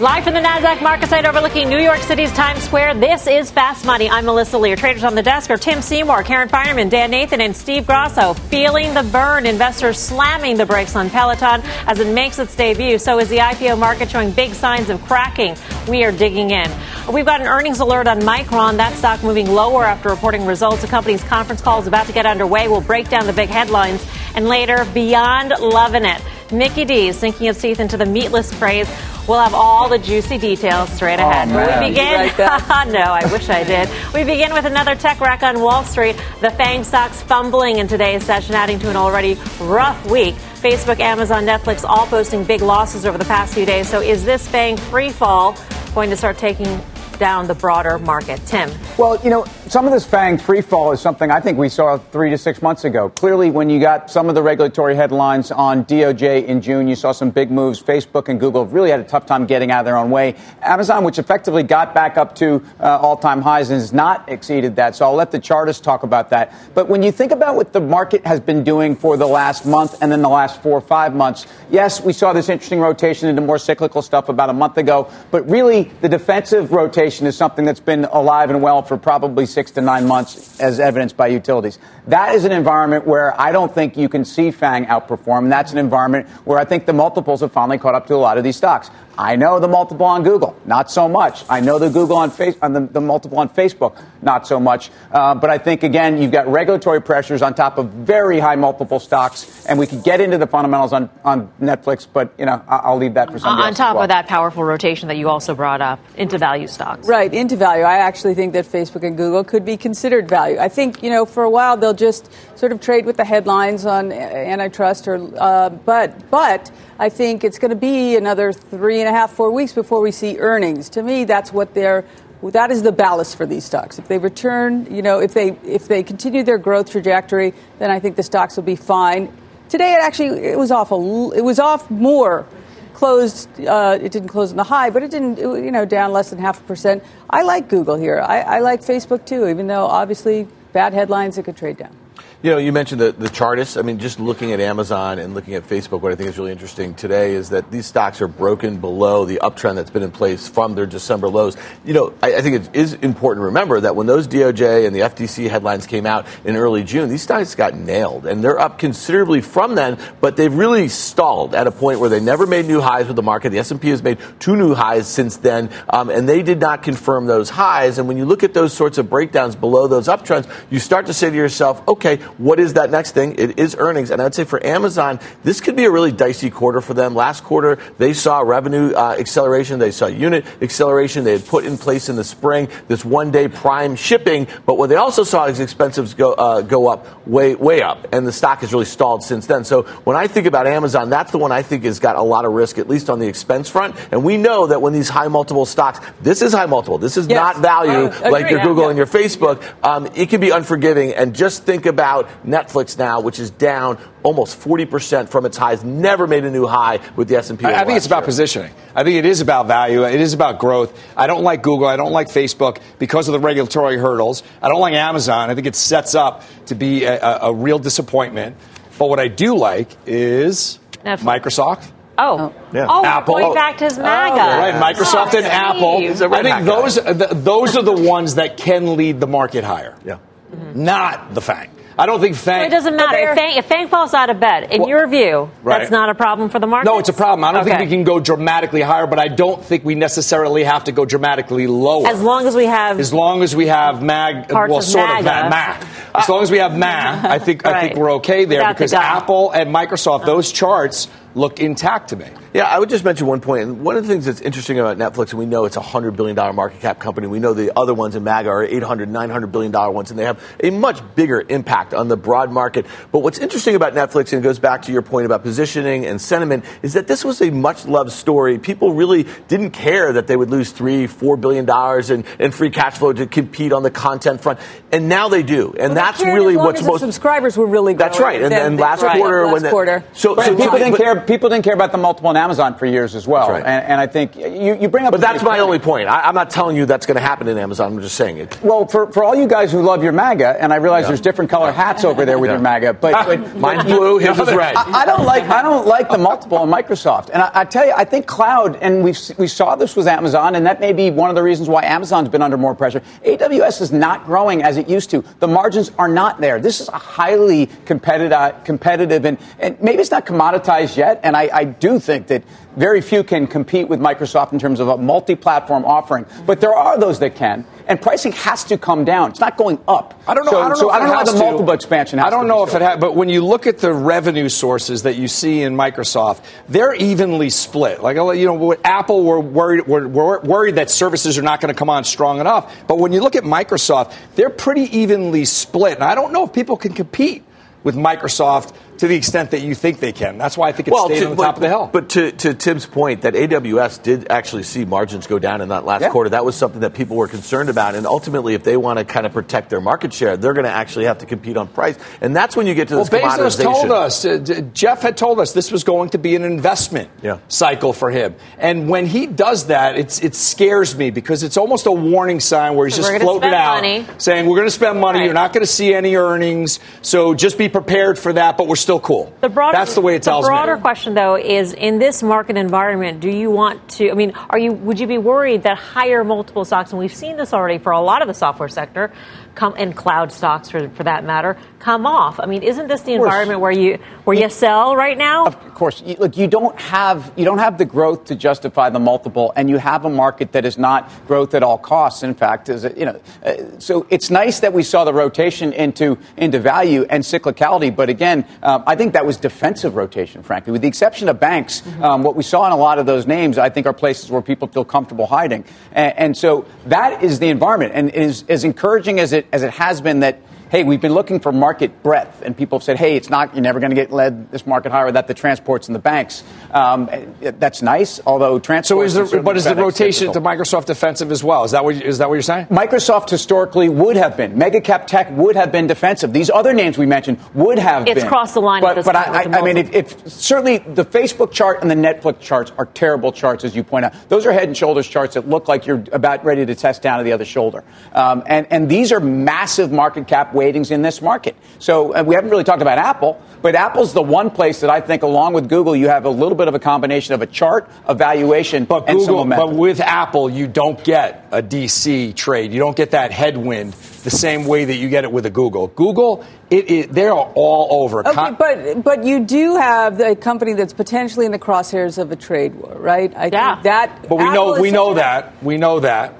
Live from the NASDAQ market site overlooking New York City's Times Square, this is Fast Money. I'm Melissa Lee. Traders on the desk are Tim Seymour, Karen Finerman, Dan Nathan, and Steve Grasso. Feeling the burn. Investors slamming the brakes on Peloton as it makes its debut. So is the IPO market showing big signs of cracking. We are digging in. We've got an earnings alert on Micron. That stock moving lower after reporting results. The company's conference call is about to get underway. We'll break down the big headlines. And later, beyond loving it. Mickey D is sinking its teeth into the meatless craze. We'll have all the juicy details straight ahead. Oh, man. we begin. Like no, I wish I did. We begin with another tech wreck on Wall Street. The FANG stocks fumbling in today's session, adding to an already rough week. Facebook, Amazon, Netflix all posting big losses over the past few days. So is this FANG free fall going to start taking down the broader market? Tim. Well, you know, some of this FANG free fall is something I think we saw three to six months ago. Clearly, when you got some of the regulatory headlines on DOJ in June, you saw some big moves. Facebook and Google really had a tough time getting out of their own way. Amazon, which effectively got back up to uh, all time highs and has not exceeded that. So I'll let the chartists talk about that. But when you think about what the market has been doing for the last month and then the last four or five months, yes, we saw this interesting rotation into more cyclical stuff about a month ago. But really, the defensive rotation is something that's been alive and well for probably six to nine months, as evidenced by utilities. That is an environment where I don't think you can see FANG outperform. That's an environment where I think the multiples have finally caught up to a lot of these stocks. I know the multiple on Google, not so much. I know the Google on, face, on the, the multiple on Facebook, not so much. Uh, but I think again, you've got regulatory pressures on top of very high multiple stocks, and we could get into the fundamentals on, on Netflix. But you know, I- I'll leave that for somebody on top well. of that powerful rotation that you also brought up into value stocks. Right, into value. I actually think that Facebook and Google could be considered value. I think, you know, for a while they'll just sort of trade with the headlines on antitrust or, uh, but, but I think it's going to be another three and a half, four weeks before we see earnings. To me, that's what they're, that is the ballast for these stocks. If they return, you know, if they, if they continue their growth trajectory, then I think the stocks will be fine. Today, it actually, it was off a, it was off more closed. Uh, it didn't close in the high, but it didn't. It, you know, down less than half a percent. I like Google here. I, I like Facebook too, even though obviously bad headlines it could trade down. You know, you mentioned the, the chartists. I mean, just looking at Amazon and looking at Facebook, what I think is really interesting today is that these stocks are broken below the uptrend that's been in place from their December lows. You know, I, I think it is important to remember that when those DOJ and the FTC headlines came out in early June, these stocks got nailed, and they're up considerably from then. But they've really stalled at a point where they never made new highs with the market. The S&P has made two new highs since then, um, and they did not confirm those highs. And when you look at those sorts of breakdowns below those uptrends, you start to say to yourself, okay, what is that next thing? It is earnings. And I'd say for Amazon, this could be a really dicey quarter for them. Last quarter, they saw revenue uh, acceleration, they saw unit acceleration. They had put in place in the spring this one day prime shipping. But what they also saw is expenses go, uh, go up way, way up. And the stock has really stalled since then. So when I think about Amazon, that's the one I think has got a lot of risk, at least on the expense front. And we know that when these high multiple stocks, this is high multiple. This is Yes. not value Uh, like your Google yeah. and your Facebook. Um, it can be unforgiving. And just think about Netflix now, which is down almost 40% from its highs, never made a new high with the S&P. I, I think it's last about year. positioning. I think it is about value. It is about growth. I don't like Google. I don't like Facebook because of the regulatory hurdles. I don't like Amazon. I think it sets up to be a, a, a real disappointment. But what I do like is Netflix. Microsoft. Oh, Yeah. oh, Apple. going back to his MAGA. Right, oh, Microsoft and Oh, Apple. Steve. a red I think those those are the ones that can lead the market higher. Yeah. Mm-hmm. Not the Fang. I don't think Fang. It doesn't matter. If Fang, if Fang falls out of bed, in Well, your view, right. that's not a problem for the market. No, it's a problem. I don't Okay. think we can go dramatically higher, but I don't think we necessarily have to go dramatically lower. As long as we have As long as we have mag, well, of sort MAGA. of ma, ma. As long as we have ma, I think I think we're okay there Without because. Apple and Microsoft, those charts look intact to me. Yeah, I would just mention one point. And one of the things that's interesting about Netflix, and we know it's a $100 billion market cap company. We know the other ones in MAGA are 800, 900 billion dollar ones, and they have a much bigger impact on the broad market. But what's interesting about Netflix, and it goes back to your point about positioning and sentiment, is that this was a much loved story. People really didn't care that they would lose three, four billion dollars in, in free cash flow to compete on the content front, and now they do, and Well, that's really as long what's as the most. subscribers were really growing. That's right, and Then then last right, quarter last when the, quarter. so, Right, so people didn't but- care. People didn't care about the multiple on Amazon for years as well. Right. and, and I think you, you bring up. But that's my point. only point. I, I'm not telling you that's going to happen in Amazon. I'm just saying it. Well, for, for all you guys who love your MAGA, and I realize there's different color hats over there with Yeah. your MAGA, but, but Mine's blue, his is red. I, I don't like I don't like the multiple in Microsoft, and I, I tell you, I think cloud, and we we saw this with Amazon, and that may be one of the reasons why Amazon's been under more pressure. AWS is not growing as it used to. The margins are not there. This is a highly competitive, uh, competitive, and, and maybe it's not commoditized yet. And I, I do think that very few can compete with Microsoft in terms of a multi-platform offering, but there are those that can. And pricing has to come down. It's not going up. I don't know. So, I don't know if I don't know how the multiple expansion. Has I don't know if it has, but when you look at the revenue sources that you see in Microsoft, they're evenly split. Like you know, with Apple, we're worried we're, we're worried that services are not going to come on strong enough. But when you look at Microsoft, they're pretty evenly split, and I don't know if people can compete with Microsoft to the extent that you think they can. That's why I think it's staying on the but, top of the hill. But to, to Tim's point, that AWS did actually see margins go down in that last Yeah. quarter. That was something that people were concerned about. And ultimately, if they want to kind of protect their market share, they're going to actually have to compete on price. And that's when you get to Well, this Bezos commoditization. told us, uh, Jeff had told us this was going to be an investment Yeah. cycle for him. And when he does that, it's, it scares me because it's almost a warning sign where he's So just floating it out, money. saying, We're going to spend money. Right. You're not going to see any earnings. So just be prepared for that, but we're still cool. The broader, That's the way it tells The broader question, though, is in this market environment, do you want to? I mean, are you? Would you be worried that higher multiple stocks, and we've seen this already for a lot of the software sector, come and cloud stocks, for, for that matter, come off? I mean, isn't this the environment where you where you sell right now? Of course, you, look, you don't have you don't have the growth to justify the multiple, and you have a market that is not growth at all costs. In fact, is you know, uh, so it's nice that we saw the rotation into into value and cyclicality. But again, um, I think that was defensive rotation, frankly, with the exception of banks. Um, what we saw in a lot of those names, I think, are places where people feel comfortable hiding, and, and so that is the environment, and is as encouraging as it as it has been that hey, we've been looking for market breadth, and people have said, hey, it's not, you're never going to get led this market higher without the transports and the banks. Um, that's nice, although transports. So is is the, but is the certainly rotation to. Microsoft defensive as well? Is that what, is that what you're saying? Microsoft historically would have been. Mega cap tech would have been defensive. These other names we mentioned would have It's been. It's crossed the line But, at this but point I, with the I, I mean, if, if certainly the Facebook chart and the Netflix charts are terrible charts, as you point out. Those are head and shoulders charts that look like you're about ready to test down to the other shoulder. Um, and, and these are massive market cap weightings in this market. So and we haven't really talked about Apple, but Apple's the one place that I think, along with Google, you have a little bit of a combination of a chart, a valuation, But and Google, momentum. but with Apple, you don't get a DC trade. You don't get that headwind the same way that you get it with a Google. Google, it, it they're all over. Okay, Con- but but you do have a company that's potentially in the crosshairs of a trade war, right? I Yeah. think that. But we Apple know we know a- that we know that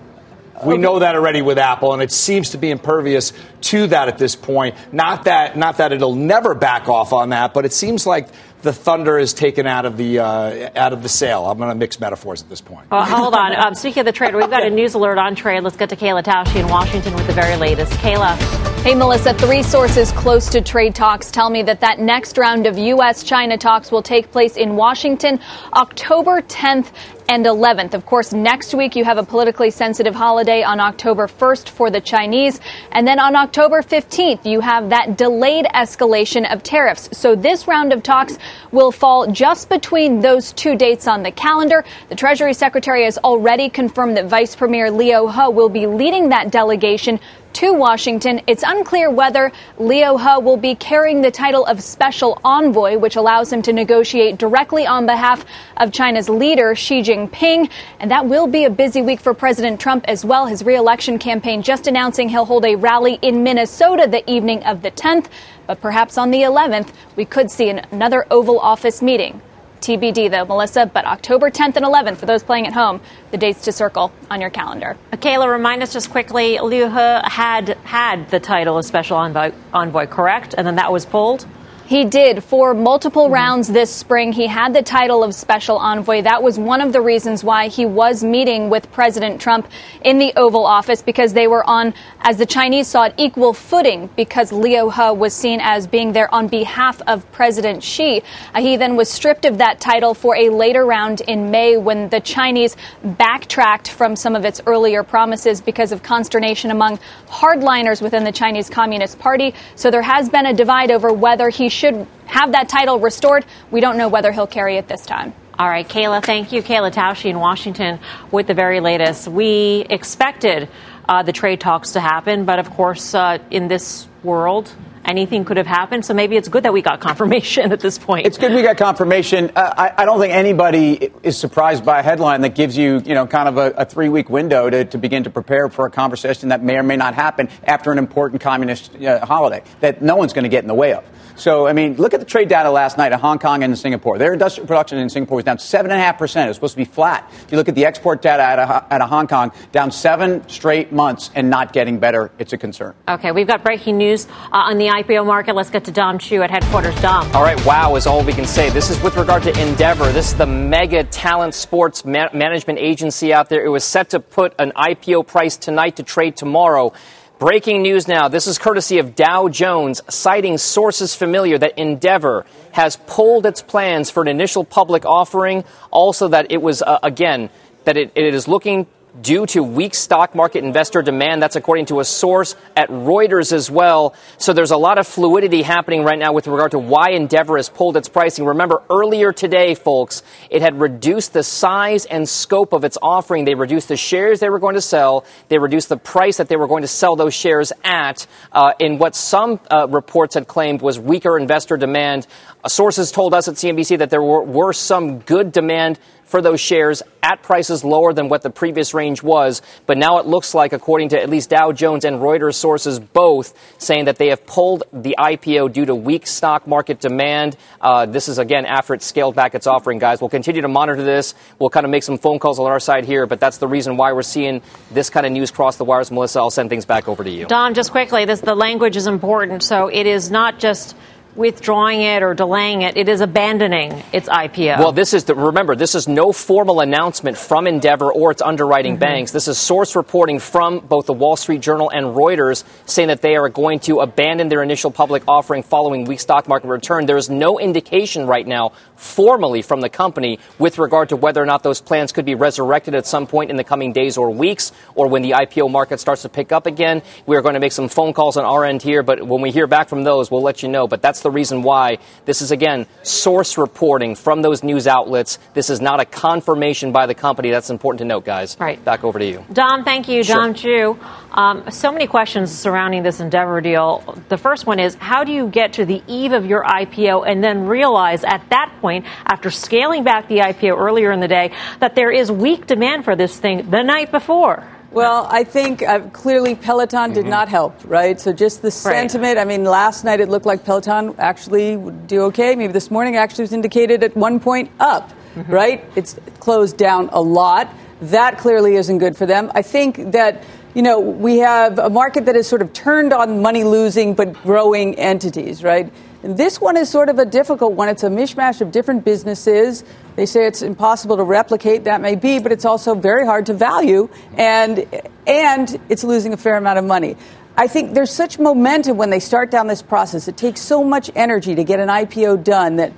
we know that already with Apple, and it seems to be impervious to that at this point. Not that not that it'll never back off on that, but it seems like the thunder is taken out of the uh, out of the sail. I'm going to mix metaphors at this point. Well, hold on. Um, speaking of the trade, we've got a news alert on trade. Let's get to Kayla Tausche in Washington with the very latest. Kayla. Hey, Melissa, three sources close to trade talks tell me that that next round of U.S. China talks will take place in Washington October 10th and 11th. Of course, next week you have a politically sensitive holiday on October 1st for the Chinese. And then on October 15th, you have that delayed escalation of tariffs. So this round of talks will fall just between those two dates on the calendar. The Treasury Secretary has already confirmed that Vice Premier Liu He will be leading that delegation to Washington. It's unclear whether Liu He will be carrying the title of special envoy, which allows him to negotiate directly on behalf of China's leader, Xi Jinping. And that will be a busy week for President Trump as well. His reelection campaign just announcing he'll hold a rally in Minnesota the evening of the 10th. But perhaps on the 11th, we could see another Oval Office meeting. TBD though, Melissa, but October 10th and 11th for those playing at home, the dates to circle on your calendar. Kayla, remind us just quickly. Liu He had had the title of special envoy, envoy, correct? And then that was pulled. He did. For multiple rounds this spring, he had the title of special envoy. That was one of the reasons why he was meeting with President Trump in the Oval Office because they were on, as the Chinese saw it, equal footing because Liu He was seen as being there on behalf of President Xi. Uh, he then was stripped of that title for a later round in May when the Chinese backtracked from some of its earlier promises because of consternation among hardliners within the Chinese Communist Party. So there has been a divide over whether he should have that title restored. We don't know whether he'll carry it this time. All right, Kayla, thank you. Kayla Tausche in Washington with the very latest. We expected uh, the trade talks to happen, but of course, uh, in this world, anything could have happened. So maybe it's good that we got confirmation at this point. It's good we got confirmation. Uh, I, I, don't think anybody is surprised by a headline that gives you, you know, kind of a, a three week window to, to, begin to prepare for a conversation that may or may not happen after an important communist uh, holiday that no one's going to get in the way of. So, I mean, look at the trade data last night at Hong Kong and Singapore. Their industrial production in Singapore was down 7.5%. It was supposed to be flat. If you look at the export data at a, at a Hong Kong, down seven straight months and not getting better. It's a concern. Okay, we've got breaking news uh, on the IPO market. Let's get to Dom Chu at headquarters. Dom. All right, wow is all we can say. This is with regard to Endeavor. This is the mega talent sports ma- management agency out there. It was set to put an IPO price tonight to trade tomorrow. Breaking news now. This is courtesy of Dow Jones, citing sources familiar that Endeavor has pulled its plans for an initial public offering. Also, that it was, uh, again, that it, it is looking due to weak stock market investor demand. That's according to a source at Reuters as well. So there's a lot of fluidity happening right now with regard to why Endeavor has pulled its pricing. Remember, earlier today, folks, it had reduced the size and scope of its offering. They reduced the shares they were going to sell. They reduced the price that they were going to sell those shares at uh, in what some uh, reports had claimed was weaker investor demand. Uh, sources told us at CNBC that there were, were some good demand for those shares at prices lower than what the previous range was. But now it looks like, according to at least Dow Jones and Reuters sources both, saying that they have pulled the IPO due to weak stock market demand. Uh, this is, again, after it scaled back its offering, guys. We'll continue to monitor this. We'll kind of make some phone calls on our side here, but that's the reason why we're seeing this kind of news cross the wires. Melissa, I'll send things back over to you. Dom, just quickly, this, the language is important. So it is not just withdrawing it or delaying it. It is abandoning its IPO. Well, this is the, remember, this is no formal announcement from Endeavor or its underwriting mm-hmm. banks. This is source reporting from both the Wall Street Journal and Reuters saying that they are going to abandon their initial public offering following weak stock market return. There is no indication right now formally from the company with regard to whether or not those plans could be resurrected at some point in the coming days or weeks or when the IPO market starts to pick up again. We are going to make some phone calls on our end here, but when we hear back from those, we'll let you know. But that's the reason why this is, again, source reporting from those news outlets. This is not a confirmation by the company. That's important to note, guys. Right. Back over to you. Dom, thank you. Dom Chu. Um, so many questions surrounding this Endeavor deal. The first one is how do you get to the eve of your IPO and then realize at that point, after scaling back the IPO earlier in the day, that there is weak demand for this thing the night before. Well, I think uh, clearly Peloton did mm-hmm. not help, right? So just the sentiment. Right. I mean, last night it looked like Peloton actually would do okay. Maybe this morning actually was indicated at one point up, mm-hmm. right? It's closed down a lot. That clearly isn't good for them. I think that you know, we have a market that is sort of turned on money losing but growing entities, right? This one is sort of a difficult one. It's a mishmash of different businesses. They say it's impossible to replicate. That may be, but it's also very hard to value, and and it's losing a fair amount of money. I think there's such momentum when they start down this process. It takes so much energy to get an IPO done that.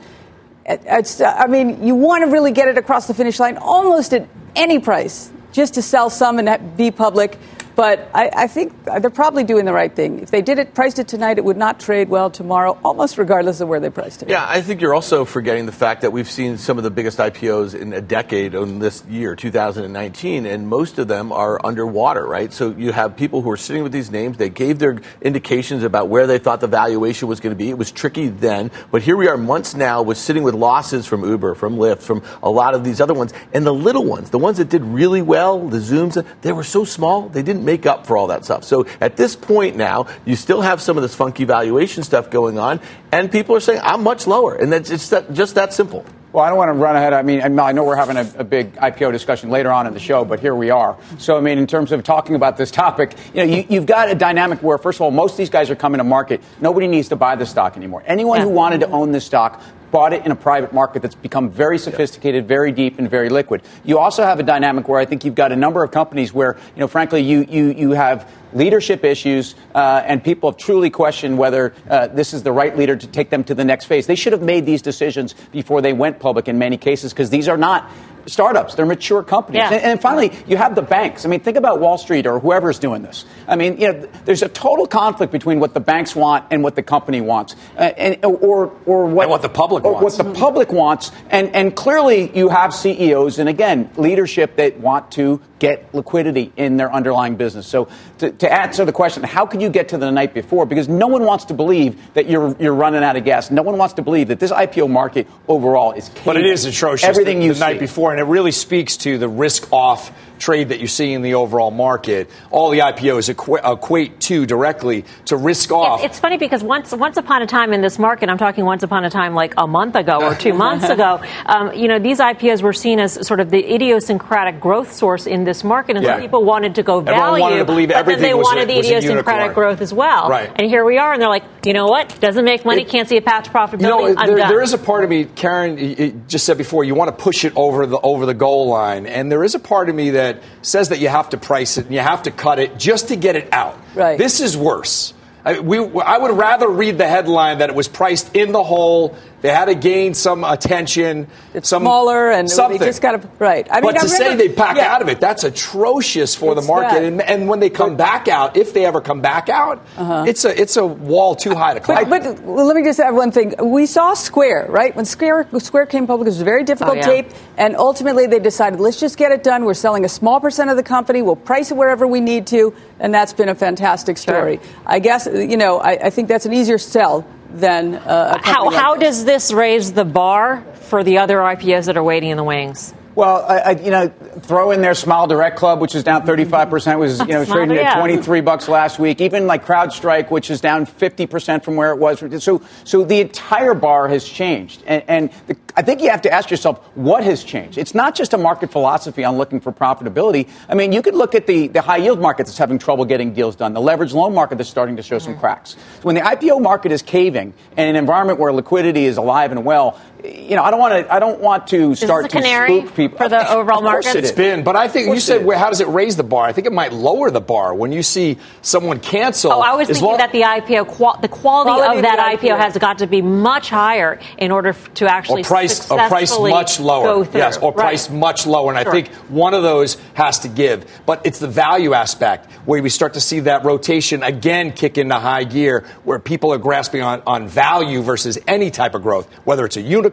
It's, I mean, you want to really get it across the finish line almost at any price, just to sell some and be public. But I, I, think they're probably doing the right thing. If they did it, priced it tonight, it would not trade well tomorrow, almost regardless of where they priced it. Yeah, I think you're also forgetting the fact that we've seen some of the biggest IPOs in a decade in this year, 2019, and most of them are underwater, right? So you have people who are sitting with these names. They gave their indications about where they thought the valuation was going to be. It was tricky then, but here we are months now with sitting with losses from Uber, from Lyft, from a lot of these other ones, and the little ones, the ones that did really well, the Zooms, they were so small they didn't make up for all that stuff. So at this point now, you still have some of this funky valuation stuff going on, and people are saying, I'm much lower. And that's, it's that, just that simple. Well, I don't want to run ahead. I mean, I know we're having a, a, big IPO discussion later on in the show, but here we are. So, I mean, in terms of talking about this topic, you know, you, have got a dynamic where, first of all, most of these guys are coming to market. Nobody needs to buy the stock anymore. Anyone yeah. who wanted to own this stock bought it in a private market that's become very sophisticated, very deep, and very liquid. You also have a dynamic where I think you've got a number of companies where, you know, frankly, you, you, you have leadership issues, uh, and people have truly questioned whether uh, this is the right leader to take them to the next phase. They should have made these decisions before they went public in many cases because these are not startups. They're mature companies. Yeah. And, and, finally, you have the banks. I mean, think about Wall Street or whoever's doing this. I mean, you know, there's a total conflict between what the banks want and what the company wants, uh, and, or or what, and what the public wants. What the public wants, and and clearly you have CEOs and again leadership that want to get liquidity in their underlying business. So to, to answer the question, how can you get to the night before? Because no one wants to believe that you're you're running out of gas. No one wants to believe that this IPO market overall is. But it is atrocious. Everything the, you the night before, and it really speaks to the risk off trade that you see in the overall market. All the IPOs equ- equate to directly to risk off. It's funny because once once upon a time in this market, I'm talking once upon a time like a month ago or two months ago, um, you know, these IPOs were seen as sort of the idiosyncratic growth source in this market, and yeah. so people wanted to go value. Everyone wanted to believe but then they wanted a, the idiosyncratic growth as well. Right. And here we are, and they're like, you know what? Doesn't make money, it, can't see a path to profitability. You know, there, there is a part of me, Karen, just said before, you want to push it over the over the goal line, and there is a part of me that says that you have to price it and you have to cut it just to get it out. Right. This is worse. I, we, I would rather read the headline that it was priced in the hole they had to gain some attention. It's some, smaller and something. they just got to right. I mean, but to say they back yeah. out of it, that's atrocious for it's the market. And, and, when they come but, back out, if they ever come back out, uh-huh. it's a it's a wall too high to climb. But, but let me just add one thing. We saw Square right when Square Square came public. It was a very difficult oh, yeah. tape, and ultimately they decided let's just get it done. We're selling a small percent of the company. We'll price it wherever we need to, and that's been a fantastic story. Sure. I guess you know I, I think that's an easier sell than uh, how like how this. does this raise the bar for the other IPOs that are waiting in the wings? Well, I, I, you know, throw in there Smile Direct Club, which is down 35 percent, was you know trading at 23 bucks last week. Even like CrowdStrike, which is down 50 percent from where it was. So, so the entire bar has changed, and, and the, I think you have to ask yourself what has changed. It's not just a market philosophy on looking for profitability. I mean, you could look at the, the high yield market that's having trouble getting deals done, the leveraged loan market that's starting to show mm-hmm. some cracks. So when the IPO market is caving in an environment where liquidity is alive and well, you know, I don't want to. I don't want to start to spook people for the overall market. Of course It has been, but I think you said, well, how does it raise the bar? I think it might lower the bar when you see someone cancel. Oh, I was thinking long- that the IPO, qual- the quality, quality of that IPO, IPO, has got to be much higher in order to actually or price, or price much lower. Yes, or right. price much lower, and sure. I think one of those has to give. But it's the value aspect where we start to see that rotation again kick into high gear, where people are grasping on, on value versus any type of growth, whether it's a unicorn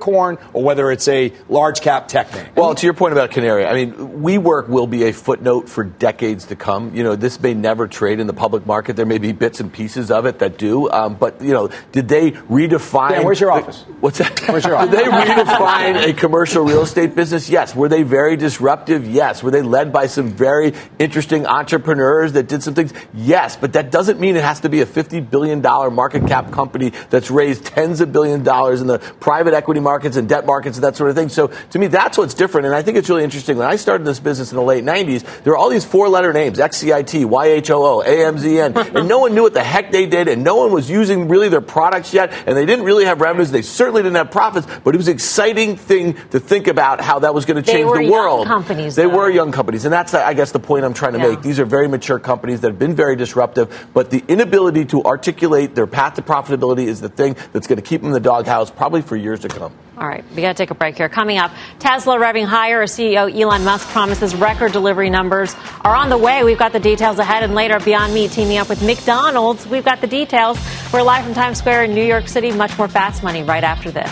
or whether it's a large cap tech name. Well, to your point about Canary, I mean, WeWork will be a footnote for decades to come. You know, this may never trade in the public market. There may be bits and pieces of it that do. Um, but, you know, did they redefine. Dan, where's your the, office? What's that? Where's your office? Did they redefine a commercial real estate business? Yes. Were they very disruptive? Yes. Were they led by some very interesting entrepreneurs that did some things? Yes. But that doesn't mean it has to be a $50 billion market cap company that's raised tens of billion dollars in the private equity markets and debt markets and that sort of thing. So to me, that's what's different. And I think it's really interesting. When I started this business in the late 90s, there were all these four letter names XCIT, YHOO, AMZN, and no one knew what the heck they did, and no one was using really their products yet, and they didn't really have revenues. They certainly didn't have profits, but it was an exciting thing to think about how that was going to change the world. companies. They though. were young companies. And that's, I guess, the point I'm trying to yeah. make. These are very mature companies that have been very disruptive, but the inability to articulate their path to profitability is the thing that's going to keep them in the doghouse probably for years to come. All right, we got to take a break here. Coming up, Tesla revving higher. CEO Elon Musk promises record delivery numbers are on the way. We've got the details ahead and later. Beyond Meat teaming up with McDonald's. We've got the details. We're live from Times Square in New York City. Much more fast money right after this.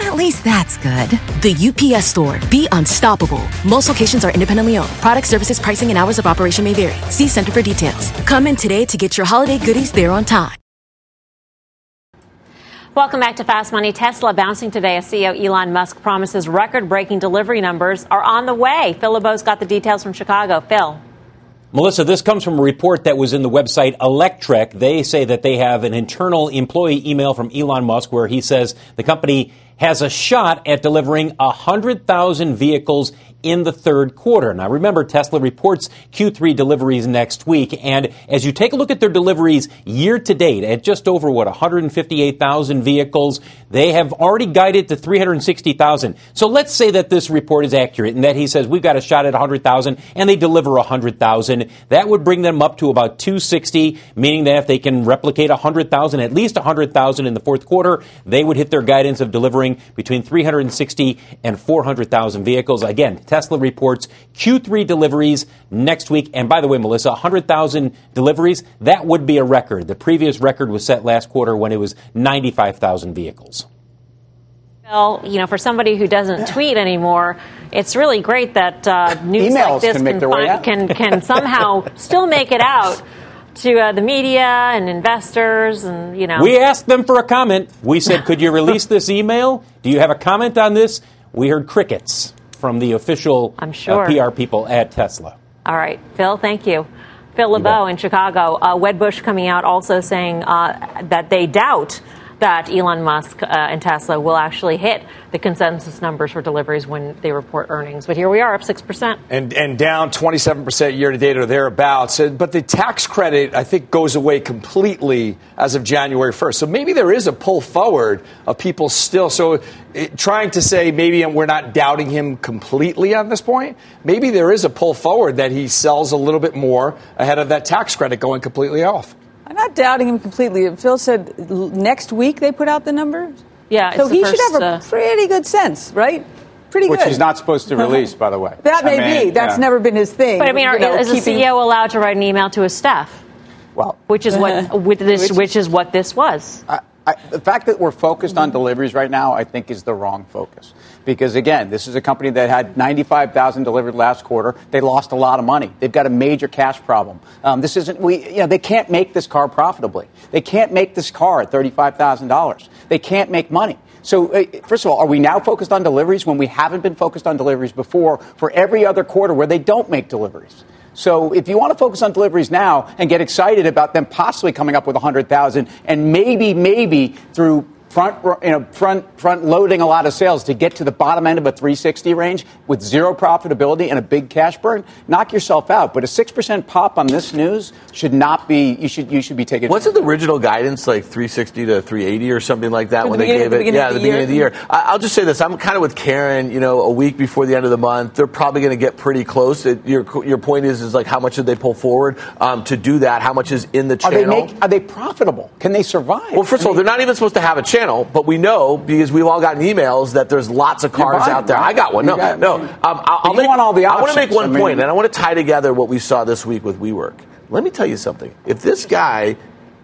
At least that's good. The UPS store. Be unstoppable. Most locations are independently owned. Product services, pricing, and hours of operation may vary. See Center for details. Come in today to get your holiday goodies there on time. Welcome back to Fast Money. Tesla bouncing today as CEO Elon Musk promises record breaking delivery numbers are on the way. Phil LeBeau's got the details from Chicago. Phil. Melissa, this comes from a report that was in the website Electrek. They say that they have an internal employee email from Elon Musk where he says the company has a shot at delivering 100,000 vehicles in the third quarter. Now remember, Tesla reports Q3 deliveries next week. And as you take a look at their deliveries year to date at just over what, 158,000 vehicles, they have already guided to 360,000. So let's say that this report is accurate and that he says we've got a shot at 100,000 and they deliver 100,000. That would bring them up to about 260, meaning that if they can replicate 100,000, at least 100,000 in the fourth quarter, they would hit their guidance of delivering between 360 and 400,000 vehicles. Again, Tesla reports Q3 deliveries next week. And by the way, Melissa, 100,000 deliveries, that would be a record. The previous record was set last quarter when it was 95,000 vehicles. Well, you know, for somebody who doesn't tweet anymore, it's really great that uh, news Emails like this can make their can, can somehow still make it out to uh, the media and investors and, you know. We asked them for a comment. We said, could you release this email? Do you have a comment on this? We heard crickets from the official I'm sure. uh, PR people at Tesla. All right, Phil, thank you. Phil LeBeau in Chicago. Uh, Wedbush coming out also saying uh, that they doubt that Elon Musk uh, and Tesla will actually hit the consensus numbers for deliveries when they report earnings. But here we are, up 6%. and, and down 27% year to date or thereabouts. But the tax credit, I think, goes away completely as of January 1st. So maybe there is a pull forward of people still. So it, trying to say maybe we're not doubting him completely on this point, maybe there is a pull forward that he sells a little bit more ahead of that tax credit going completely off. I'm not doubting him completely. Phil said next week they put out the numbers. Yeah, so the he first, should have a uh, pretty good sense, right? Pretty Which good. he's not supposed to release, by the way. That may I mean, be. That's yeah. never been his thing. But I mean, are, you know, is the keeping- CEO allowed to write an email to his staff? Well, Which is what with this, Which- which is what this was. I, I, the fact that we're focused on deliveries right now, I think, is the wrong focus. Because again, this is a company that had 95,000 delivered last quarter. They lost a lot of money. They've got a major cash problem. Um, this isn't we. You know, they can't make this car profitably. They can't make this car at thirty-five thousand dollars. They can't make money. So, uh, first of all, are we now focused on deliveries when we haven't been focused on deliveries before for every other quarter where they don't make deliveries? So if you want to focus on deliveries now and get excited about them possibly coming up with 100,000 and maybe, maybe through front, you know, front, front loading a lot of sales to get to the bottom end of a 360 range with zero profitability and a big cash burn, knock yourself out. But a 6% pop on this news should not be, you should, you should be taking Wasn't the original guidance like 360 to 380 or something like that For when the they gave the it? beginning Yeah, of the the beginning of the year. year. I, I'll just say this: I'm kind of with Karen. You know, a week before the end of the month, they're probably going to get pretty close. It, your your point is is like how much did they pull forward um, to do that? How much is in the Are they, channel? make, are they profitable? Can they survive? well, first of all, they're not even supposed to have a channel, but we know because we've all gotten emails that there's lots of cars buying, out there. right? I got one. No, got- no. Um, I'll, I'll make, want all the I want to make one I mean- point, and I want to tie together what we saw this week with WeWork. Let me tell you something. If this guy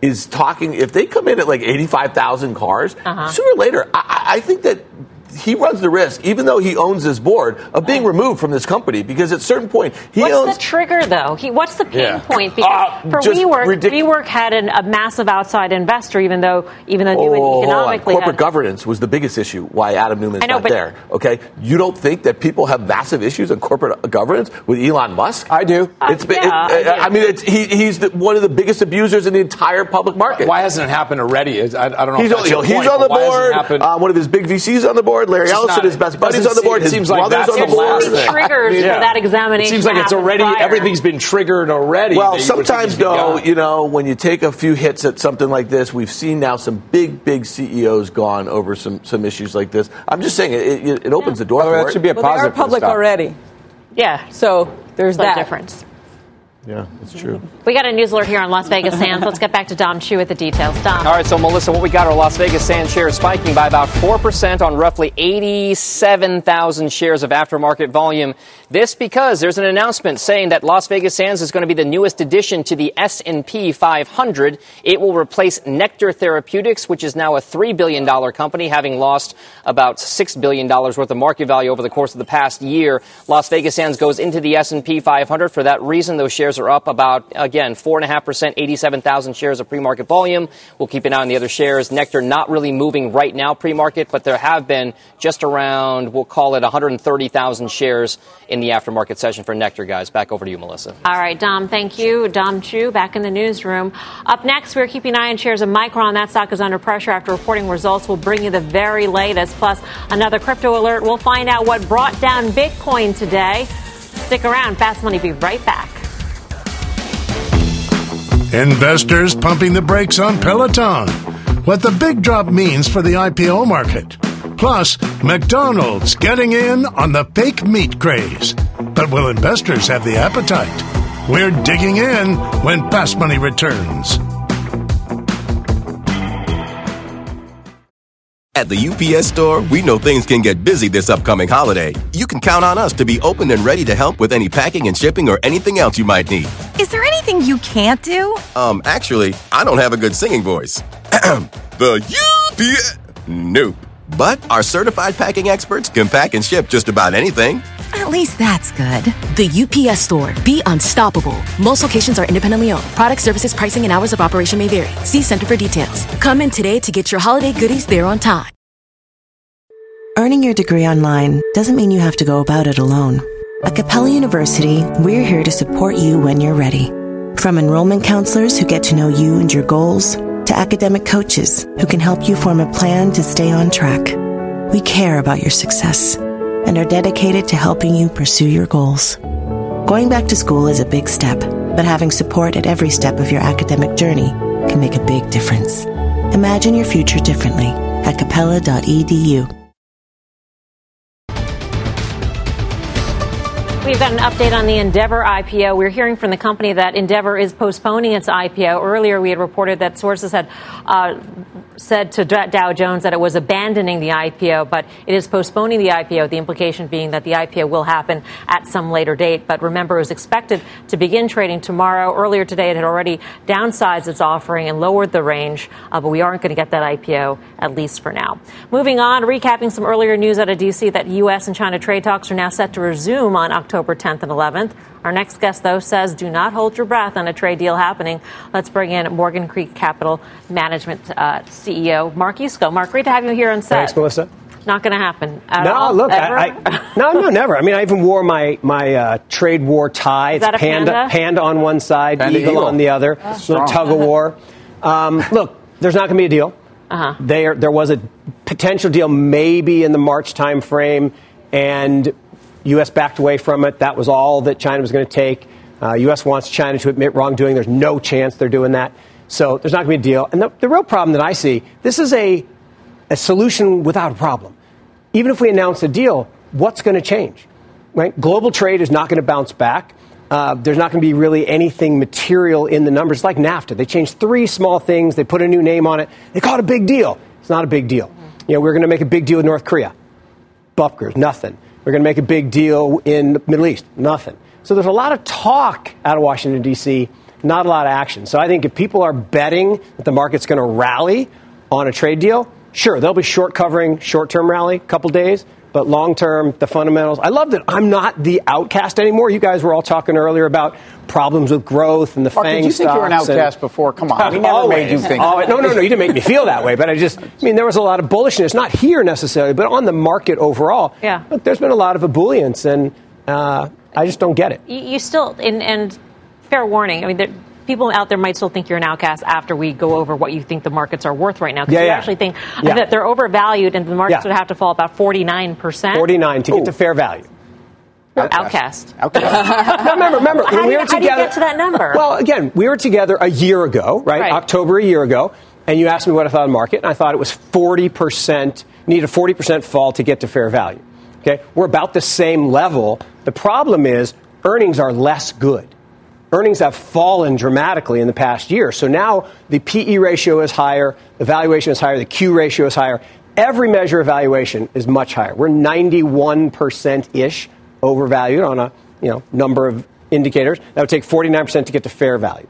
is talking, if they come in at like 85,000 cars, Uh-huh. sooner or later, I, I I think that he runs the risk, even though he owns this board, of being removed from this company because at a certain point he What's owns. What's the trigger, though? He, what's the pain Yeah. point? Because Uh, for just WeWork, ridic- WeWork had an, a massive outside investor, even though even though Oh, you economically Corporate had, governance was the biggest issue why Adam Neumann's I know, not but- there. Okay, you don't think that people have massive issues in corporate governance with Elon Musk? I do. It's been, yeah, it- I do. I mean, it's, he, he's the, one of the biggest abusers in the entire public market. Why hasn't it happened already? I, I don't know. He's, if on, that's your he's point, on the but why hasn't it board. Uh, one of his big VCs on the board. Larry It's Ellison, not- his best buddies on the board. it His seems like brothers that's on the the last board. thing. triggers Yeah. for that examination. It seems like it's already prior. everything's been triggered already. Well, that you would think sometimes though, done. you know, when you take a few hits at something like this, we've seen now some big, big CEOs gone over some some issues like this. I'm just saying it, it, it opens the door By the way, for that it. should be a Well, they are positive for the public already. Yeah, So there's that difference. Yeah, that's true. We got a news alert here on Las Vegas Sands. Let's get back to Dom Chu with the details. Dom. All right, so Melissa, what we got are Las Vegas Sands shares spiking by about 4% on roughly 87,000 shares of aftermarket volume. This because there's an announcement saying that Las Vegas Sands is going to be the newest addition to the S&P 500. It will replace Nektar Therapeutics, which is now a $3 billion company, having lost about $6 billion worth of market value over the course of the past year. Las Vegas Sands goes into the S&P 500. For that reason, those shares are up about, again, 4.5%, 87,000 shares of pre-market volume. We'll keep an eye on the other shares. Nektar not really moving right now pre-market, but there have been just around, we'll call it 130,000 shares in the aftermarket session for Nektar, guys. Back over to you, Melissa. All right, Dom, thank you. Dom Chu back in the newsroom. Up next, we're keeping an eye on shares of Micron. That stock is under pressure after reporting results. We'll bring you the very latest, plus another crypto alert. We'll find out what brought down Bitcoin today. Stick around. Fast Money be right back. Investors pumping the brakes on Peloton. What the big drop means for the IPO market. Plus, McDonald's getting in on the fake meat craze. But will investors have the appetite? We're digging in when Fast Money returns. At the UPS store, we know things can get busy this upcoming holiday. You can count on us to be open and ready to help with any packing and shipping or anything else you might need. Is there anything you can't do? Um, actually, I don't have a good singing voice. the UPS. Nope. But our certified packing experts can pack and ship just about anything. At least that's good. The UPS store. Be unstoppable. Most locations are independently owned. Product services, pricing, and hours of operation may vary. See Center for details. Come in today to get your holiday goodies there on time. Earning your degree online doesn't mean you have to go about it alone. At Capella University, we're here to support you when you're ready. From enrollment counselors who get to know you and your goals, to academic coaches who can help you form a plan to stay on track. We care about your success and are dedicated to helping you pursue your goals. Going back to school is a big step, but having support at every step of your academic journey can make a big difference. Imagine your future differently at capella.edu. We've got an update on the Endeavor IPO. We're hearing from the company that Endeavor is postponing its IPO. Earlier, we had reported that sources had uh, said to Dow Jones that it was abandoning the IPO, but it is postponing the IPO, the implication being that the IPO will happen at some later date. But remember, it was expected to begin trading tomorrow. Earlier today, it had already downsized its offering and lowered the range, uh, but we aren't going to get that IPO, at least for now. Moving on, recapping some earlier news out of D.C. that U.S. and China trade talks are now set to resume on October. October 10th and 11th. Our next guest, though, says do not hold your breath on a trade deal happening. Let's bring in Morgan Creek Capital Management uh, CEO Mark Yusko. Mark, great to have you here on set. Thanks, Melissa. Not going to happen. no, all, look, I, I, no, no, never. I mean, I even wore my my uh, trade war tie. Is it's that a panda, panda? panda on one side, Panda eagle, eagle. on the other. Oh. Little tug of war. Um, look, there's not going to be a deal. Uh-huh. There, there was a potential deal maybe in the March timeframe, and U.S. backed away from it. That was all that China was going to take. Uh, U.S. wants China to admit wrongdoing. There's no chance they're doing that. So there's not going to be a deal. And the, the real problem that I see, this is a, a solution without a problem. Even if we announce a deal, what's going to change? Right? Global trade is not going to bounce back. Uh, there's not going to be really anything material in the numbers. It's like NAFTA. They changed three small things. They put a new name on it. They call it a big deal. It's not a big deal. You know, we're going to make a big deal with North Korea. Bupkers, nothing. We're going to make a big deal in the Middle East, nothing. So there's a lot of talk out of Washington, D.C., not a lot of action. So I think if people are betting that the market's going to rally on a trade deal, sure, they'll be short covering short term rally, couple days. But long term, the fundamentals. I love that I'm not the outcast anymore. You guys were all talking earlier about problems with growth and the Mark, FANG did you think you were an stocks and- outcast before? Come on, we never Always. made you think. Always. No, no, no. You didn't make me feel that way. But I just, I mean, there was a lot of bullishness, not here necessarily, but on the market overall. Yeah. Look, there's been a lot of ebullience, and uh, I just don't get it. You, you still, and, and fair warning, I mean, there, people out there might still think you're an outcast after we go over what you think the markets are worth right now. Because Yeah, you yeah. actually think Yeah. that they're overvalued and the markets Yeah. would have to fall about 49%. 49 to get to fair value. Outcast. Outcast. No, remember, remember, How when we you- were how do you get to that number? Well, again, we were together a year ago, right? Right. October a year ago, and you asked me what I thought of the market, and I thought it was 40%, need a 40% fall to get to fair value. Okay? We're about the same level. The problem is earnings are less good. Earnings have fallen dramatically in the past year. So now the PE ratio is higher, the valuation is higher, the Q ratio is higher. Every measure of valuation is much higher. We're 91% ish overvalued on a you know, number of indicators. That would take 49% to get to fair value.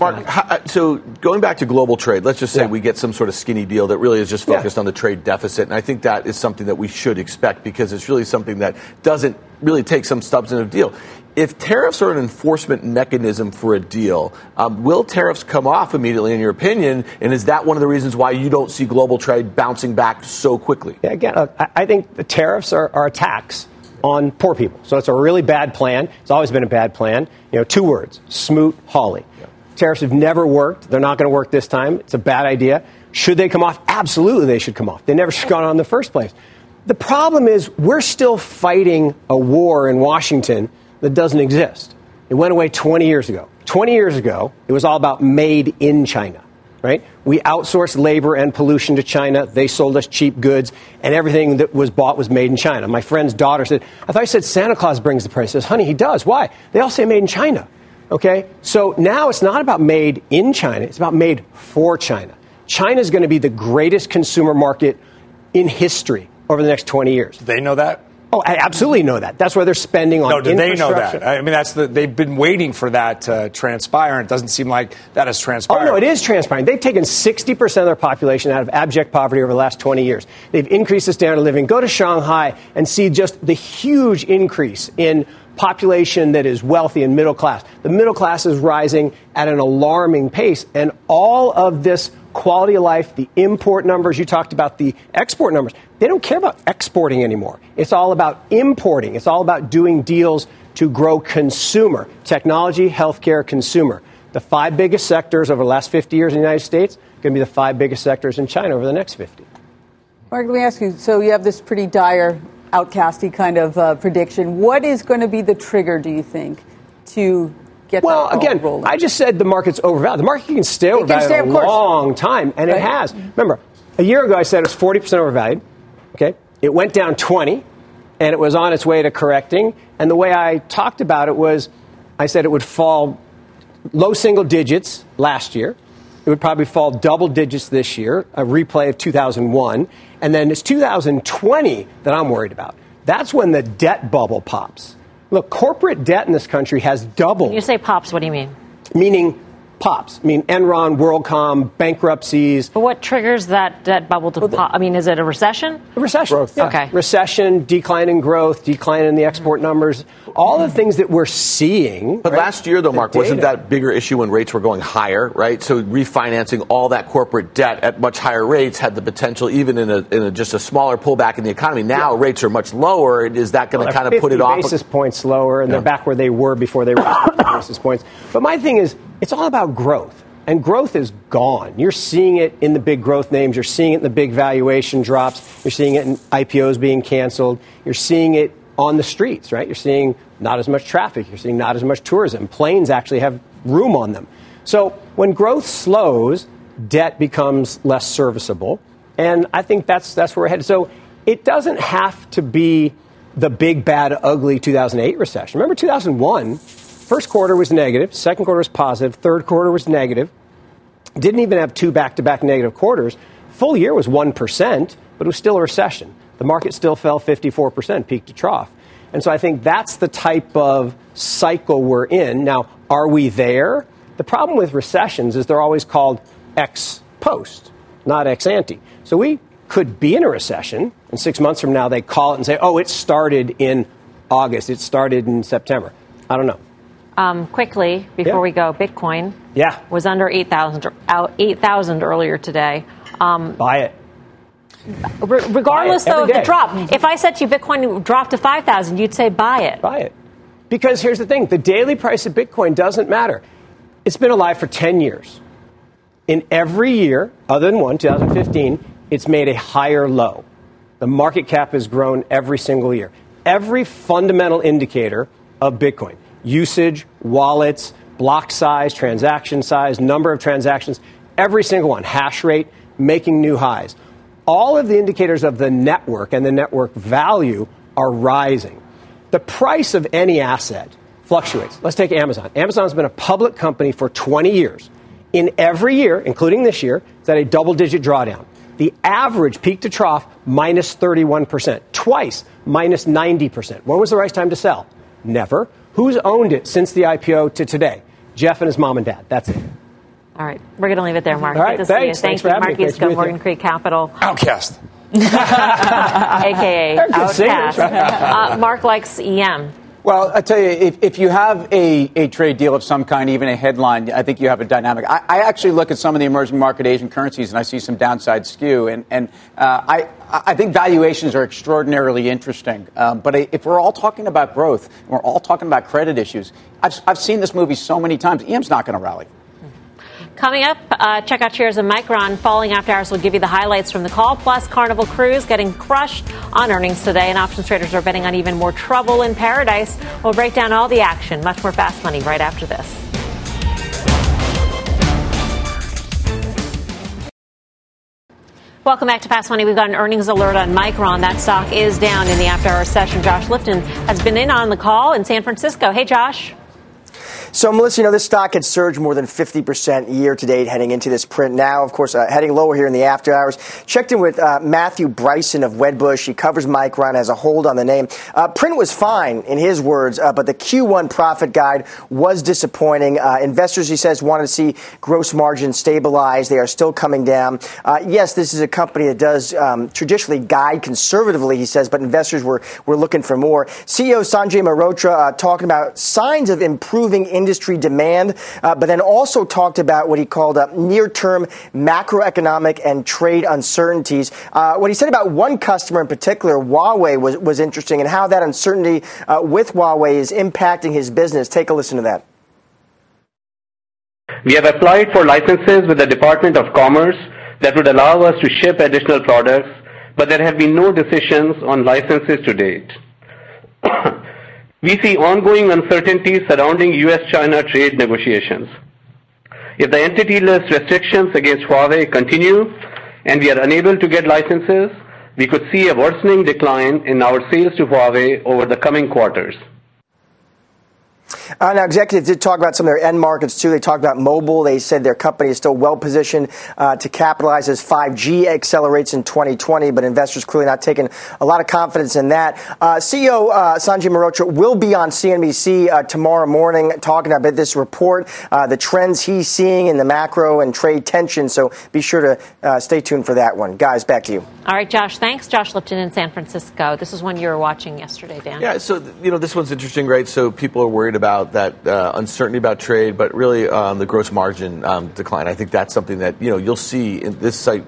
Mark, how, so going back to global trade, let's just say yeah. we get some sort of skinny deal that really is just focused yeah. on the trade deficit. And I think that is something that we should expect because it's really something that doesn't really take some substantive deal. If tariffs are an enforcement mechanism for a deal, um, will tariffs come off immediately, in your opinion? And is that one of the reasons why you don't see global trade bouncing back so quickly? Yeah, again, uh, I think the tariffs are, are a tax on poor people. So it's a really bad plan. It's always been a bad plan. You know, two words: Smoot Hawley. Tariffs have never worked. They're not going to work this time. It's a bad idea. Should they come off? Absolutely, they should come off. They never should have gone on in the first place. The problem is we're still fighting a war in Washington that doesn't exist. It went away 20 years ago. 20 years ago, it was all about made in China, right? We outsourced labor and pollution to China. They sold us cheap goods, and everything that was bought was made in China. My friend's daughter said, I thought you said Santa Claus brings the price. I says, honey, he does. Why? They all say made in China. Okay? So now it's not about made in China, it's about made for China. China is going to be the greatest consumer market in history over the next 20 years. They know that? Oh, I absolutely know that. That's why they're spending on. No, do they know that? I mean, that's the they've been waiting for that to transpire, and it doesn't seem like that has transpired. Oh no, it is transpiring. They've taken 60 percent of their population out of abject poverty over the last 20 years. They've increased the standard of living. Go to Shanghai and see just the huge increase in population that is wealthy and middle class. The middle class is rising at an alarming pace, and all of this quality of life, the import numbers, you talked about the export numbers. They don't care about exporting anymore. It's all about importing. It's all about doing deals to grow consumer, technology, healthcare, consumer. The five biggest sectors over the last 50 years in the United States are going to be the five biggest sectors in China over the next 50. Mark, let me ask you. So you have this pretty dire, outcasty kind of uh, prediction. What is going to be the trigger, do you think, to get that rolling? well, again, rolling. I just said the market's overvalued. The market can stay overvalued can stay, a long time, and right. it has. Remember, a year ago I said it was 40% overvalued. Okay, it went down 20, and it was on its way to correcting. And the way I talked about it was, I said it would fall low single digits last year. It would probably fall double digits this year, a replay of 2001. And then it's 2020 that I'm worried about. That's when the debt bubble pops. Look, corporate debt in this country has doubled. When you say pops, what do you mean? Meaning pops. I mean, Enron, WorldCom, bankruptcies. But what triggers that, that bubble to well, pop? I mean, is it a recession? A recession. Growth. Yeah. Okay. Recession, decline in growth, decline in the export numbers, all the things that we're seeing. But right? last year, though, Mark, wasn't that bigger issue when rates were going higher, right? So refinancing all that corporate debt at much higher rates had the potential, even in, a, in a, just a smaller pullback in the economy. Now yeah. rates are much lower. Is that going to well, kind of put it off? basis points lower, and yeah. they're back where they were before they raised basis points. But my thing is, it's all about growth. And growth is gone. You're seeing it in the big growth names. You're seeing it in the big valuation drops. You're seeing it in IPOs being canceled. You're seeing it on the streets, right? You're seeing not as much traffic. You're seeing not as much tourism. Planes actually have room on them. So when growth slows, debt becomes less serviceable. And I think that's, that's where we're headed. So it doesn't have to be the big, bad, ugly 2008 recession. Remember 2001? First quarter was negative, second quarter was positive, third quarter was negative. Didn't even have two back to back negative quarters. Full year was 1%, but it was still a recession. The market still fell 54%, peak to trough. And so I think that's the type of cycle we're in. Now, are we there? The problem with recessions is they're always called ex post, not ex ante. So we could be in a recession, and six months from now they call it and say, oh, it started in August, it started in September. I don't know. Um, quickly, before yeah. we go, Bitcoin yeah. was under 8,000 8, earlier today. Um, Buy it. Re- regardless, though, of the drop. If I said to you Bitcoin dropped to 5,000, you'd say buy it. Buy it. Because here's the thing the daily price of Bitcoin doesn't matter. It's been alive for 10 years. In every year, other than one, 2015, it's made a higher low. The market cap has grown every single year. Every fundamental indicator of Bitcoin usage, wallets, block size, transaction size, number of transactions, every single one, hash rate, making new highs. All of the indicators of the network and the network value are rising. The price of any asset fluctuates. Let's take Amazon. Amazon's been a public company for 20 years. In every year, including this year, it's at a double digit drawdown. The average peak to trough, minus 31%. Twice, minus 90%. When was the right time to sell? Never. Who's owned it since the IPO to today? Jeff and his mom and dad. That's it. All right. We're going to leave it there, Mark. All right, Good to thanks. see you. Thanks Thank for you, having me. Mark Great to be Morgan you. Creek Capital, Outcast. a.k.a. Outcast. Uh, Mark likes EM. Well, I tell you, if, if you have a, a trade deal of some kind, even a headline, I think you have a dynamic. I, I actually look at some of the emerging market Asian currencies and I see some downside skew. And, and uh, I, I think valuations are extraordinarily interesting. Um, but if we're all talking about growth and we're all talking about credit issues, I've, I've seen this movie so many times. EM's not going to rally. Coming up, uh, check out shares of Micron falling after hours. We'll give you the highlights from the call. Plus, Carnival Cruise getting crushed on earnings today, and options traders are betting on even more trouble in paradise. We'll break down all the action. Much more fast money right after this. Welcome back to Fast Money. We've got an earnings alert on Micron. That stock is down in the after hour session. Josh Lipton has been in on the call in San Francisco. Hey, Josh. So, Melissa, you know, this stock had surged more than 50% year to date heading into this print. Now, of course, uh, heading lower here in the after hours. Checked in with uh, Matthew Bryson of Wedbush. He covers Micron, has a hold on the name. Uh, print was fine, in his words, uh, but the Q1 profit guide was disappointing. Uh, investors, he says, wanted to see gross margins stabilize. They are still coming down. Uh, yes, this is a company that does um, traditionally guide conservatively, he says, but investors were, were looking for more. CEO Sanjay Mehrotra talking about signs of improving industry demand, uh, but then also talked about what he called uh, near term macroeconomic and trade uncertainties. Uh, what he said about one customer in particular, Huawei, was, was interesting and how that uncertainty uh, with Huawei is impacting his business. Take a listen to that. We have applied for licenses with the Department of Commerce that would allow us to ship additional products, but there have been no decisions on licenses to date. We see ongoing uncertainty surrounding U.S.-China trade negotiations. If the entity list restrictions against Huawei continue and we are unable to get licenses, we could see a worsening decline in our sales to Huawei over the coming quarters. Uh, now, executives did talk about some of their end markets too. They talked about mobile. They said their company is still well positioned uh, to capitalize as 5G accelerates in 2020, but investors clearly not taking a lot of confidence in that. Uh, CEO uh, Sanjay Mehrotra will be on CNBC uh, tomorrow morning talking about this report, uh, the trends he's seeing in the macro and trade tension. So be sure to uh, stay tuned for that one. Guys, back to you. All right, Josh. Thanks. Josh Lipton in San Francisco. This is one you were watching yesterday, Dan. Yeah, so you know this one's interesting, right? So people are worried about that uh, uncertainty about trade, but really um, the gross margin um, decline. I think that's something that you know you'll see in this site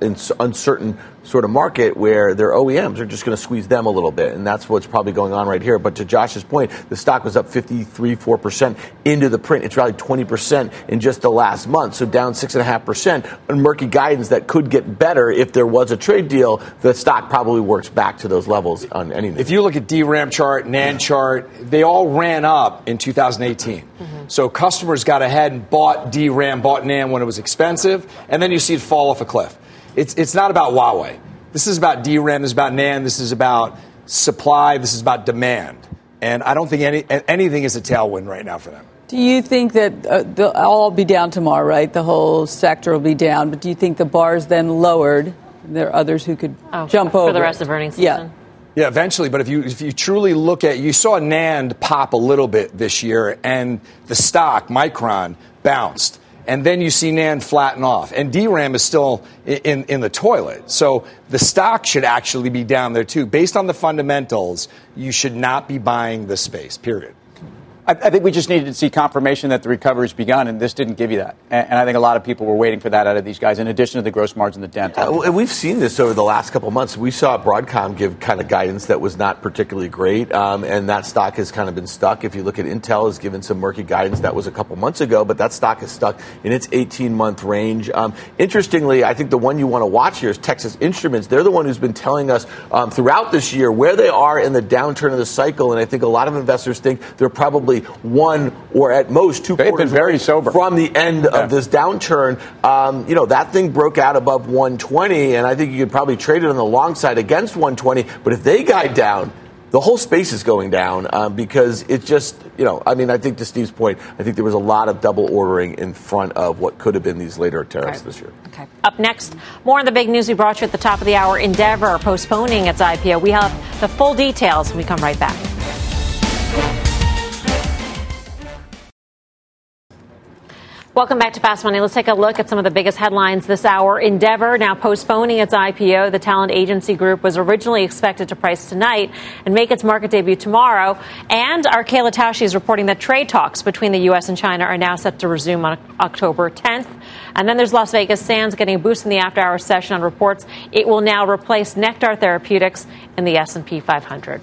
in uncertain sort of market where their OEMs are just going to squeeze them a little bit, and that's what's probably going on right here. But to Josh's point, the stock was up 53, 4 percent into the print. It's rallied 20 percent in just the last month, so down six and a half percent. On murky guidance that could get better if there was a trade deal. The stock probably works back to those levels on anything. If you look at DRAM chart, NAND chart, they all ran up in 2018. Mm-hmm. So customers got ahead and bought DRAM, bought NAND when it was expensive, and then you see it fall off a cliff. It's, it's not about Huawei. This is about DRAM, this is about NAND, this is about supply, this is about demand. And I don't think any, anything is a tailwind right now for them. Do you think that uh, they'll all be down tomorrow, right? The whole sector will be down, but do you think the bar's then lowered? There are others who could oh, jump for over for the rest of earnings season. Yeah. Yeah, eventually. But if you if you truly look at, you saw NAND pop a little bit this year, and the stock Micron bounced, and then you see NAND flatten off, and DRAM is still in in the toilet. So the stock should actually be down there too, based on the fundamentals. You should not be buying the space. Period. I, I think we just needed to see confirmation that the recovery's begun, and this didn't give you that. And, and, I think a lot of people were waiting for that out of these guys, in addition to the gross margin Dan talked uh, We've seen this over the last couple months. We saw Broadcom give kind of guidance that was not particularly great, um, and that stock has kind of been stuck. If you look at Intel, has given some murky guidance that was a couple months ago, but that stock is stuck in its 18-month range. Um, interestingly, I think the one you want to watch here is Texas Instruments. They're the one who's been telling us um, throughout this year where they are in the downturn of the cycle, and I think a lot of investors think they're probably one or at most two They've quarters been very sober. from the end Yeah. of this downturn. Um, you know, that thing broke out above 120, and I think you could probably trade it on the long side against 120. But if they guide down, the whole space is going down um, because it just, you know, I mean, I think to Steve's point, I think there was a lot of double ordering in front of what could have been these later tariffs Right. this year. Okay. Up next, more on the big news we brought you at the top of the hour. Endeavor postponing its IPO. We have the full details when we come right back. Welcome back to Fast Money. Let's take a look at some of the biggest headlines this hour. Endeavor now postponing its IPO. The talent agency group was originally expected to price tonight and make its market debut tomorrow. And our Kayla Tausche is reporting that trade talks between the U.S. and China are now set to resume on October 10th. And then there's Las Vegas Sands getting a boost in the after-hour session on reports it will now replace Nektar Therapeutics in the S&P 500.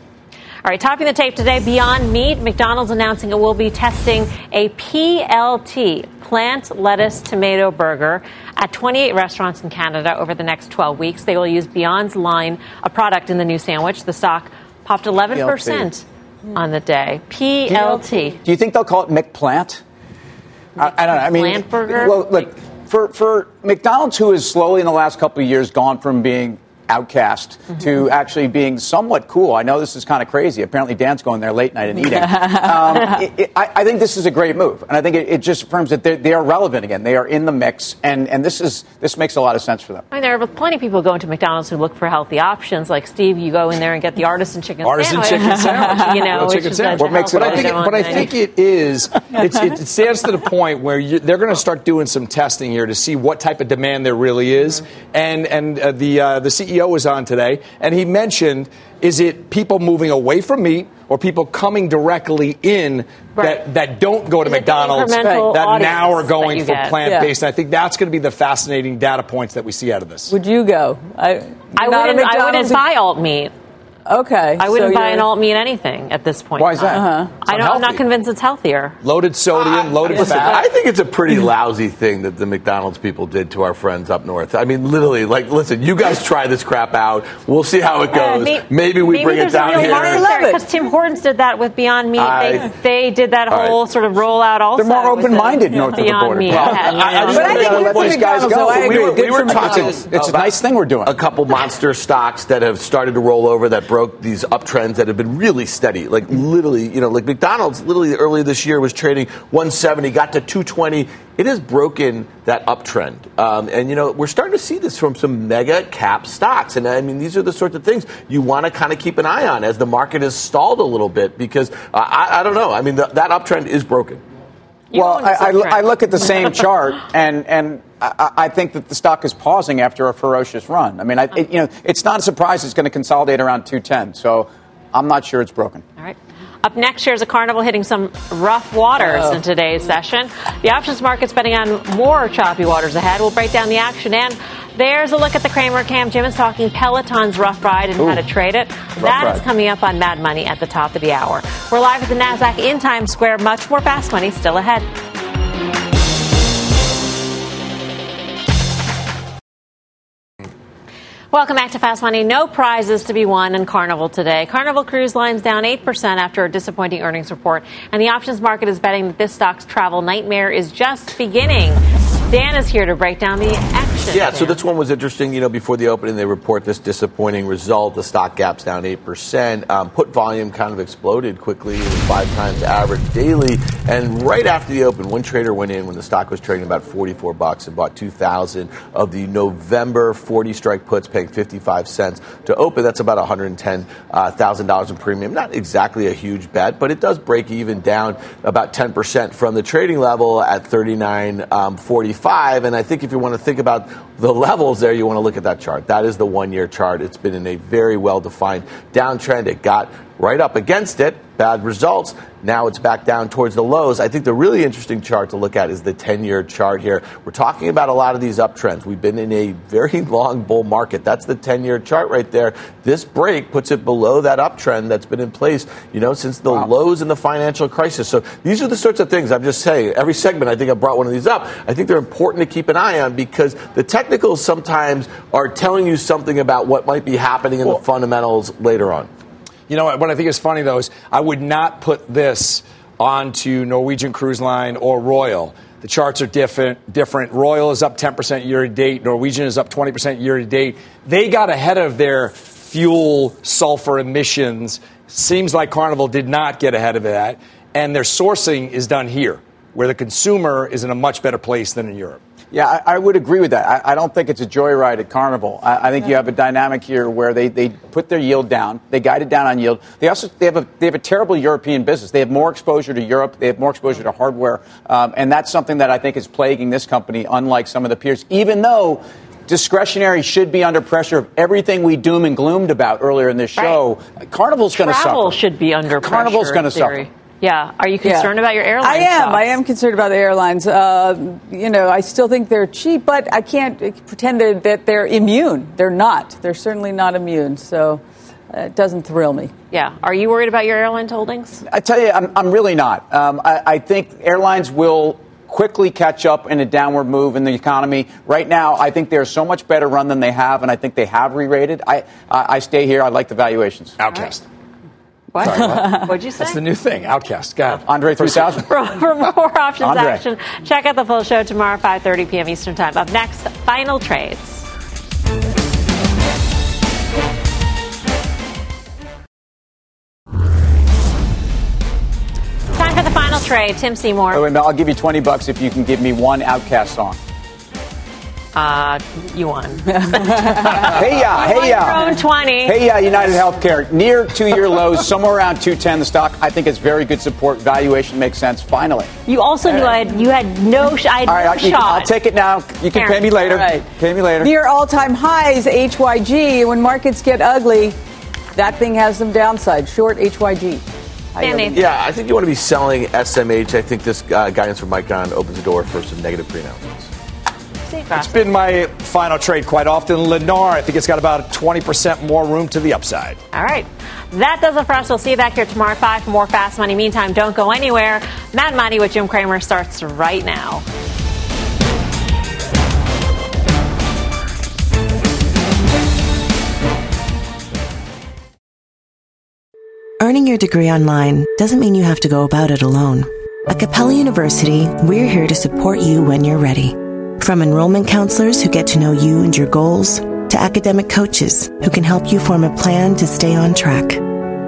All right, topping the tape today, Beyond Meat, McDonald's announcing it will be testing a PLT, plant lettuce tomato burger, at 28 restaurants in Canada over the next 12 weeks. They will use Beyond's line, a product in the new sandwich. The stock popped 11% on the day. PLT. Do you think they'll call it McPlant? I, I don't know. I mean, Plant burger? Well, look for for McDonald's, who has slowly in the last couple of years gone from being outcast Mm-hmm. to actually being somewhat cool. I know this is kind of crazy. Apparently, Dan's going there late night and eating. um, it, it, I, I think this is a great move, and I think it, it just affirms that they're, relevant again. They are in the mix, and, and this is this makes a lot of sense for them. I mean, there are plenty of people going to McDonald's who look for healthy options. Like Steve, you go in there and get the artisan chicken Artisan sandwich. chicken sandwich. you know, Grilled which chicken is sandwich. What makes it? But I think, healthy but I think it is. It's, it stands to the point where you, they're going to start doing some testing here to see what type of demand there really is. And and uh, the uh, the CEO was on today, and he mentioned: is it people moving away from meat? Or people coming directly in that, that don't go to Is McDonald's that now are going for plant based. And I think that's going to be the fascinating data points that we see out of this. Would you go? I, I not wouldn't, I wouldn't buy alt meat. Okay. I wouldn't so buy an alt meat anything at this point. Why is that? Uh-huh. I don't, I'm not convinced it's healthier. Loaded sodium, loaded Listen, fat. I think it's a pretty lousy thing that the McDonald's people did to our friends up north. I mean, literally, like, listen, you guys try this crap out. We'll see how it goes. may- maybe we bring it down a real here. because Tim Hortons did that with Beyond Meat. I- they, they did that All right. whole sort of rollout also. They're more open-minded north of the border. Meat. Well, Yeah, I- I just yeah. wanna gotta let these guys go. though. We were, we were talking. It's a nice thing we're doing. A couple monster stocks that have started to roll over that broke these uptrends that have been really steady. Like literally, you know, like McDonald's literally earlier this year was trading 170, got to 220. It has broken that uptrend. Um, and, you know, we're starting to see this from some mega cap stocks. And I mean, these are the sorts of things you want to kind of keep an eye on as the market has stalled a little bit because uh, I, I don't know. I mean, the, that uptrend is broken. Well, I, I. I look at the same chart, and and I, I think that the stock is pausing after a ferocious run. I mean, I, it, you know, it's not a surprise it's going to consolidate around 210. So I'm not sure it's broken. All right. Up next, shares of Carnival hitting some rough waters Oh. in today's session. The options market's betting on more choppy waters ahead. We'll break down the action. And there's a look at the Cramer Cam. Jim is talking Peloton's rough ride and how to trade it. That is ride. coming up on Mad Money at the top of the hour. We're live at the NASDAQ in Times Square. Much more fast money still ahead. Welcome back to Fast Money. No prizes to be won in Carnival today. Carnival Cruise Line's down 8% after a disappointing earnings report, and the options market is betting that this stock's travel nightmare is just beginning. Dan is here to break down the action. Yeah, so this one was interesting. You know, before the opening, they report this disappointing result. The stock gap's down 8%. Um, put volume kind of exploded quickly. It was five times average daily. And right after the open, one trader went in when the stock was trading about 44 bucks and bought 2,000 of the November 40 strike puts, paying 55 cents to open. That's about $110,000 in premium. Not exactly a huge bet, but it does break even down about 10% from the trading level at 39.45. And I think if you want to think about the levels there, you want to look at that chart. That is the one year chart. It's been in a very well defined downtrend. It got right up against it. Bad results. Now it's back down towards the lows. I think the really interesting chart to look at is the 10 year chart here. We're talking about a lot of these uptrends. We've been in a very long bull market. That's the 10 year chart right there. This break puts it below that uptrend that's been in place, you know, since the lows in the financial crisis. So these are the sorts of things I'm just saying. Every segment, I think I brought one of these up. I think they're important to keep an eye on because the technicals sometimes are telling you something about what might be happening in the fundamentals later on. You know what, what I think is funny though is I would not put this onto Norwegian Cruise Line or Royal. The charts are different. Different. Royal is up 10% year to date. Norwegian is up 20% year to date. They got ahead of their fuel sulfur emissions Seems like Carnival did not get ahead of that, and their sourcing is done here, where the consumer is in a much better place than in Europe. Yeah, I, I, would agree with that. I, I, don't think it's a joyride at Carnival. I, I think yeah. you have a dynamic here where they, they put their yield down. They guided down on yield. They also they have a they have a terrible European business. They have more exposure to Europe. They have more exposure to hardware, um, and that's something that I think is plaguing this company, unlike some of the peers. Even though discretionary should be under pressure of everything we doom and gloomed about earlier in this show. Right. Carnival's going to suffer. Travel should be under Carnival's going to suffer. Yeah. Are you concerned yeah. about your airlines? I am. Stocks? I am concerned about the airlines. Uh, you know, I still think they're cheap, but I can't pretend that they're immune. They're not. They're certainly not immune. So uh, it doesn't thrill me. Yeah. Are you worried about your airline holdings? I tell you, I'm, I'm really not. Um, I, I think airlines will quickly catch up in a downward move in the economy. Right now, I think they're so much better run than they have, and I think they have re-rated. I, I, I stay here. I like the valuations. Outcast. What? what? What'd you say? That's the new thing. Outcast. God. Andre 3000. for, for more options Andre. action, check out the full show tomorrow, 5.30 p.m. Eastern Time. Up next, final trades. Time for the final trade. Tim Seymour. Oh, wait, I'll give you 20 bucks if you can give me one Outcast song. Uh, you won. hey ya, hey ya. Own 20. Hey ya, United Healthcare. Near two year lows, somewhere around 210. The stock, I think, it's very good support. Valuation makes sense, finally. You also knew I had, you had no, sh- I had all right, no I, shot. I'll take it now. You can Karen. pay me later. Right. Pay me later. Near all time highs, HYG. When markets get ugly, that thing has some downside. Short HYG. Yeah, I think you want to be selling SMH. I think this uh, guidance from Micron opens the door for some negative pre announcements. It's been my final trade quite often. Lennar, I think it's got about 20% more room to the upside. All right. That does it for us. We'll see you back here tomorrow at 5 for more Fast Money. Meantime, don't go anywhere. Mad Money with Jim Cramer starts right now. Earning your degree online doesn't mean you have to go about it alone. At Capella University, we're here to support you when you're ready. From enrollment counselors who get to know you and your goals, to academic coaches who can help you form a plan to stay on track.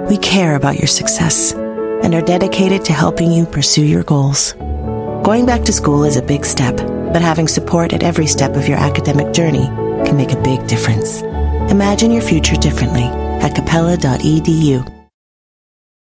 We care about your success and are dedicated to helping you pursue your goals. Going back to school is a big step, but having support at every step of your academic journey can make a big difference. Imagine your future differently at capella.edu.